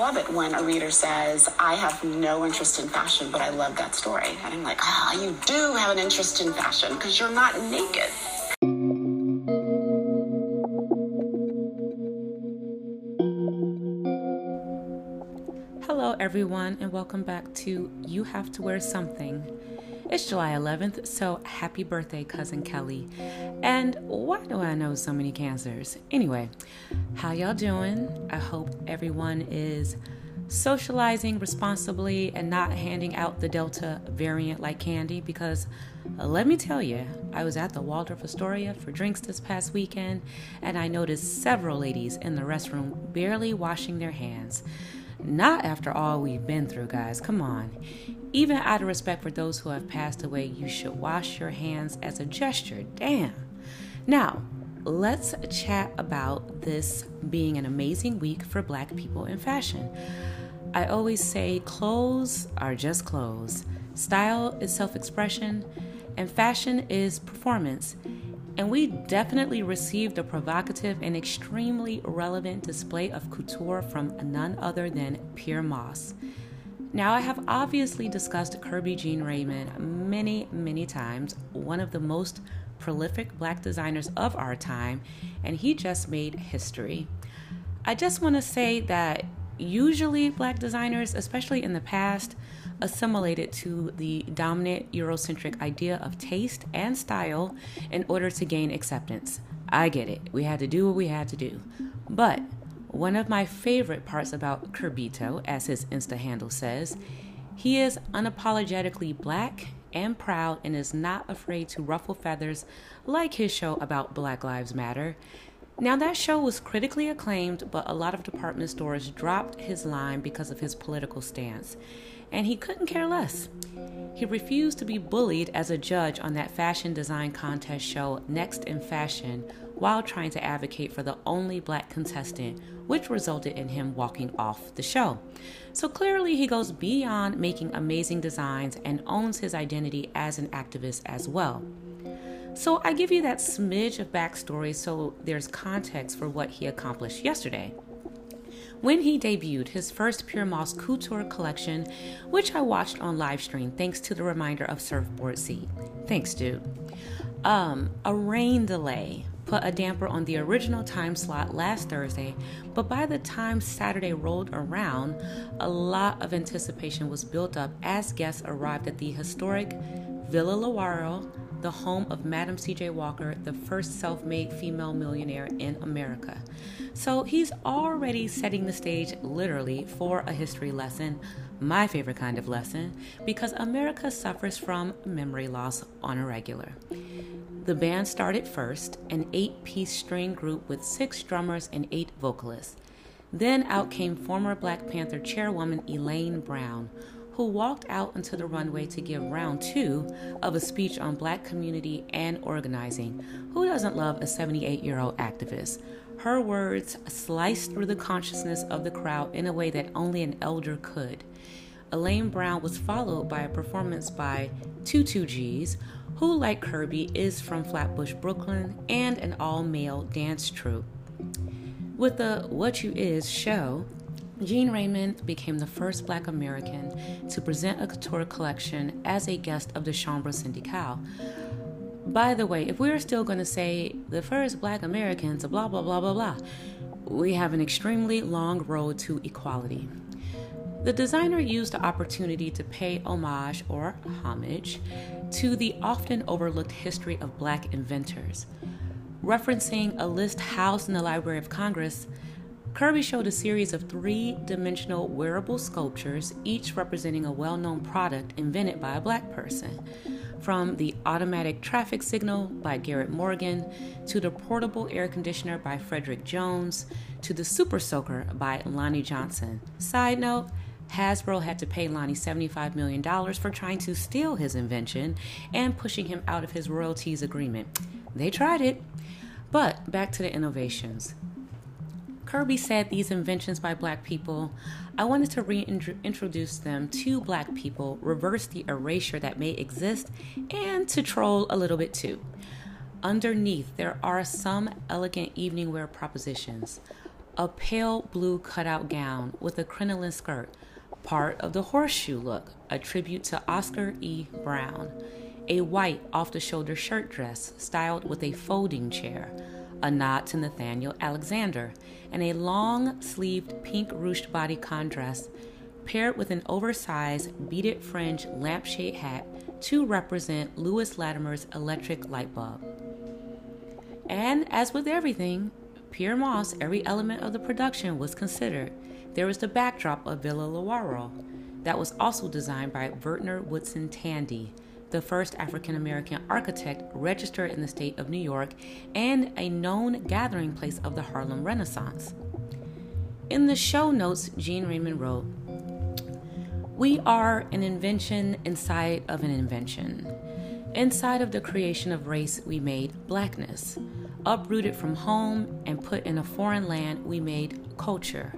love it when a reader says, I have no interest in fashion, but I love that story. And I'm like, ah, you do have an interest in fashion because you're not naked. Hello, everyone, and welcome back to You Have to Wear Something. It's July 11th, so happy birthday, Cousin Kelly. And why do I know so many cancers? Anyway, how y'all doing? I hope everyone is socializing responsibly and not handing out the Delta variant like candy because uh, let me tell you, I was at the Waldorf Astoria for drinks this past weekend and I noticed several ladies in the restroom barely washing their hands. Not after all we've been through, guys. Come on. Even out of respect for those who have passed away, you should wash your hands as a gesture. Damn. Now, let's chat about this being an amazing week for black people in fashion. I always say clothes are just clothes, style is self expression, and fashion is performance. And we definitely received a provocative and extremely relevant display of couture from none other than Pyer Moss. Now, I have obviously discussed Kerby Jean Raymond many, many times, one of the most prolific black designers of our time, and he just made history. I just want to say that usually black designers, especially in the past, assimilated to the dominant Eurocentric idea of taste and style in order to gain acceptance. I get it. We had to do what we had to do. But one of my favorite parts about Kerbito, as his Insta handle says, he is unapologetically black and proud and is not afraid to ruffle feathers like his show about Black Lives Matter. Now, that show was critically acclaimed, but a lot of department stores dropped his line because of his political stance, and he couldn't care less. He refused to be bullied as a judge on that fashion design contest show, Next in Fashion, while trying to advocate for the only black contestant, which resulted in him walking off the show. So clearly, he goes beyond making amazing designs and owns his identity as an activist as well. So I give you that smidge of backstory so there's context for what he accomplished yesterday when he debuted his first Pyer Moss Couture collection, which I watched on live stream thanks to the reminder of Surfboard Seat. Thanks, dude. Um, a rain delay put a damper on the original time slot last Thursday, but by the time Saturday rolled around, a lot of anticipation was built up as guests arrived at the historic Villa Lewaro, the home of Madam C.J. Walker, the first self made female millionaire in America. So he's already setting the stage literally for a history lesson, my favorite kind of lesson, because America suffers from memory loss on a regular. The band started first, an eight piece string group with six drummers and eight vocalists. Then out came former Black Panther chairwoman Elaine Brown, who walked out onto the runway to give round two of a speech on black community and organizing. Who doesn't love a 78 year old activist? Her words sliced through the consciousness of the crowd in a way that only an elder could. Elaine Brown was followed by a performance by 22Gz, who, like Kerby, is from Flatbush, Brooklyn, and an all male dance troupe. With the Wat U Iz show, Jean Raymond became the first black American to present a couture collection as a guest of the Chambre Syndicale. By the way, if we are still going to say the first black Americans, blah, blah, blah, blah, blah, we have an extremely long road to equality. The designer used the opportunity to pay homage or homage to the often overlooked history of black inventors. Referencing a list housed in the Library of Congress, Kerby showed a series of three dimensional wearable sculptures, each representing a well known product invented by a black person. From the automatic traffic signal by Garrett Morgan, to the portable air conditioner by Frederick Jones, to the super soaker by Lonnie Johnson. Side note, Hasbro had to pay Lonnie $75 million for trying to steal his invention and pushing him out of his royalties agreement. They tried it. But back to the innovations. Kerby said these inventions by black people, I wanted to reintroduce them to black people, reverse the erasure that may exist, and to troll a little bit too. Underneath, there are some elegant evening wear propositions a pale blue cutout gown with a crinoline skirt, part of the horseshoe look, a tribute to Oscar E. Brown, a white off the shoulder shirt dress styled with a folding chair, a nod to Nathaniel Alexander, and a long sleeved pink ruched bodycon dress paired with an oversized beaded fringe lampshade hat to represent Lewis Latimer's electric light bulb. And as with everything, Pyer Moss, every element of the production was considered. There was the backdrop of Villa Lewaro that was also designed by Vertner Woodson Tandy, the first African American architect registered in the state of New York and a known gathering place of the Harlem Renaissance. In the show notes, Jean Raymond wrote, We are an invention inside of an invention. Inside of the creation of race, we made blackness. Uprooted from home and put in a foreign land, we made culture.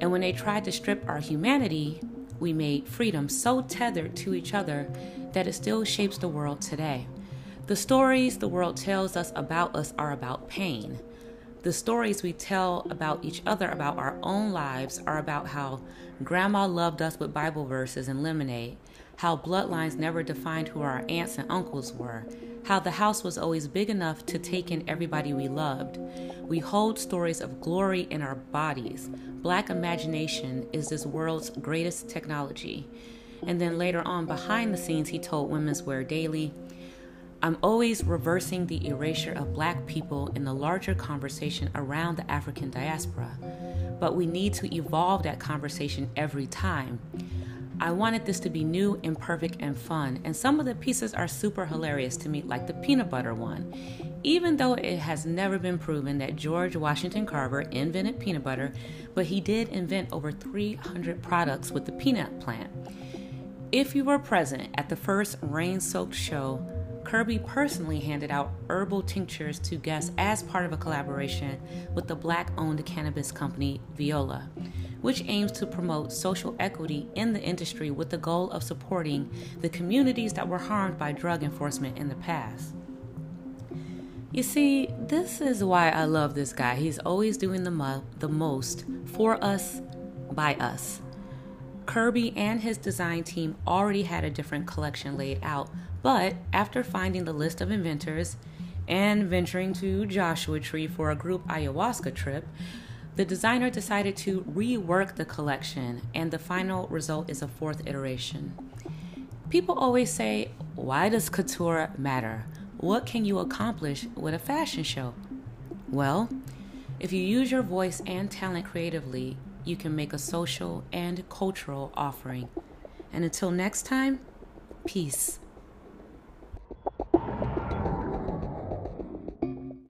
And when they tried to strip our humanity, we made freedom so tethered to each other that it still shapes the world today. The stories the world tells us about us are about pain. The stories we tell about each other about our own lives are about how grandma loved us with Bible verses and lemonade, how bloodlines never defined who our aunts and uncles were, how the house was always big enough to take in everybody we loved. We hold stories of glory in our bodies. Black imagination is this world's greatest technology. And then later on, behind the scenes, he told Women's Wear Daily, I'm always reversing the erasure of black people in the larger conversation around the African diaspora. But we need to evolve that conversation every time. I wanted this to be new, imperfect, and fun, and some of the pieces are super hilarious to me, like the peanut butter one. Even though it has never been proven that George Washington Carver invented peanut butter, but he did invent over 300 products with the peanut plant. If you were present at the first rain soaked show, Kerby personally handed out herbal tinctures to guests as part of a collaboration with the black owned cannabis company Viola which aims to promote social equity in the industry with the goal of supporting the communities that were harmed by drug enforcement in the past. You see, this is why I love this guy. He's always doing the, mo- the most for us, by us. Kerby and his design team already had a different collection laid out, but after finding the list of inventors and venturing to Joshua Tree for a group ayahuasca trip, the designer decided to rework the collection, and the final result is a fourth iteration. People always say, Why does couture matter? What can you accomplish with a fashion show? Well, if you use your voice and talent creatively, you can make a social and cultural offering. And until next time, peace.